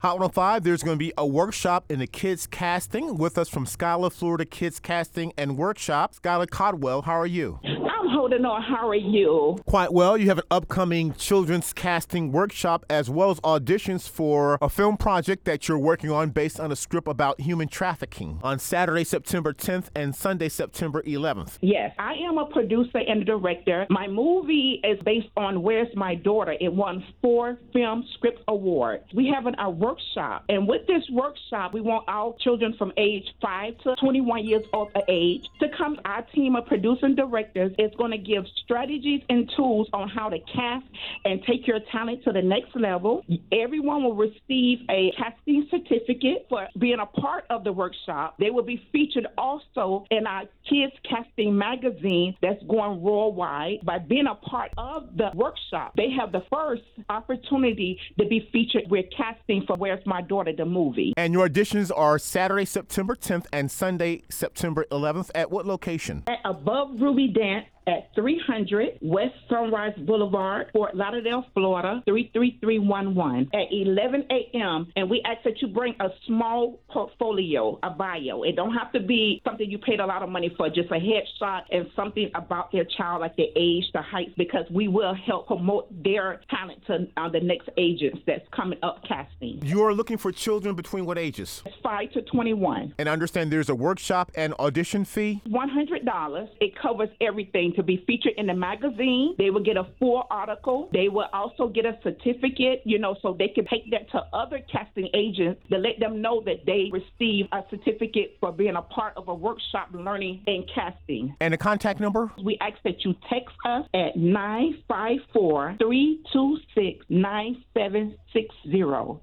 Hot 105, there's going to be a workshop in the kids casting. With us from Skyla, Florida Kids Casting and Workshop, Skyla Coldwell, how are you? I'm holding on. How are you? Quite well. You have an upcoming children's casting workshop as well as auditions for a film project that you're working on based on a script about human trafficking on Saturday, September 10th and Sunday, September 11th. Yes, I am a producer and a director. My movie is based on Where's My Daughter. It won four film script awards. We have a workshop, and with this workshop, we want our children from age 5 to 21 years of age to come. Our team of producing directors is going to give strategies and tools on how to cast and take your talent to the next level. Everyone will receive a casting certificate for being a part of the workshop. They will be featured also in our kids casting magazine that's going worldwide. By being a part of the workshop, they have the first opportunity to be featured. We're casting for Where's My Daughter, the movie. And your auditions are Saturday, September 10th and Sunday, September 11th. At what location? At Above Rubies Dance at 300 West Sunrise Boulevard, Fort Lauderdale, Florida, 33311 at 11 a.m. And we ask that you bring a small portfolio, a bio. It don't have to be something you paid a lot of money for, just a headshot and something about their child, like their age, the height, because we will help promote their talent to uh, the next agents that's coming up casting. You're looking for children between what ages? It's 5 to 21. And I understand there's a workshop and audition fee? $100. It covers everything to be featured in the magazine. They will get a full article. They will also get a certificate, you know, so they can take that to other casting agents to let them know that they received a certificate for being a part of a workshop learning and casting. And a contact number? We ask that you text us at 954 326 9760.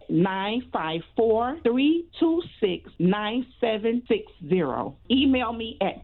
954 326 9760. Email me at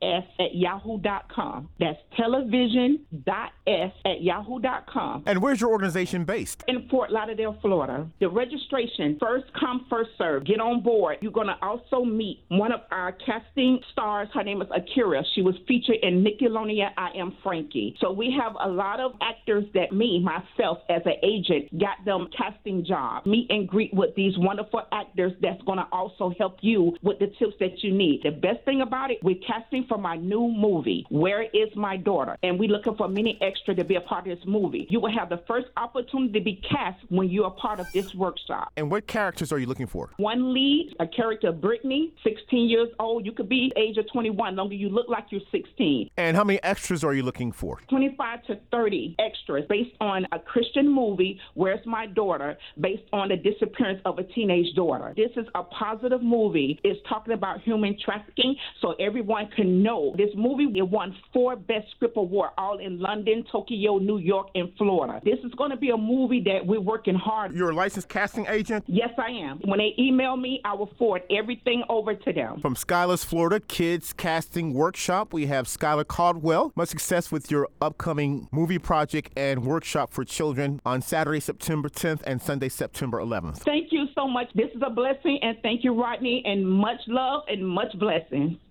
television.s at yahoo.com. That's television.s at yahoo.com. And where's your organization based? In Fort Lauderdale, Florida. The registration, first come, first serve. Get on board. You're going to also meet one of our casting stars. Her name is Akira. She was featured in Nickelodeon I Am Frankie. So we have a lot of actors that me, myself, as an agent, got them casting jobs. Meet and greet with these wonderful actors that's going to also help you with the tips that you need. The best thing about it, we're casting for my new movie, Where is My Daughter? And we're looking for many extra to be a part of this movie. You will have the first opportunity to be cast when you're a part of this workshop. And what characters are you looking for? One lead, a character, Brittany, 16 years old. You could be age of 21, longer you look like you're 16. And how many extras are you looking for? 25 to 30 extras based on a Christian movie, Where's My Daughter, based on the disappearance of a teenage daughter. This is a positive movie. It's talking about human trafficking, so everyone can know this movie it won four Best Script Award, all in London, Tokyo, New York, and Florida. This is going to be a movie that we're working hard. You're a licensed casting agent? Yes, I am. When they email me, I will forward everything over to them. From Skyla's Florida Kids Casting Workshop, we have Skyla Coldwell. Much success with your upcoming movie project and workshop for children on Saturday, September 10th and Sunday, September 11th. Thank you so much. This is a blessing, and thank you, Rodney, and much love and much blessing.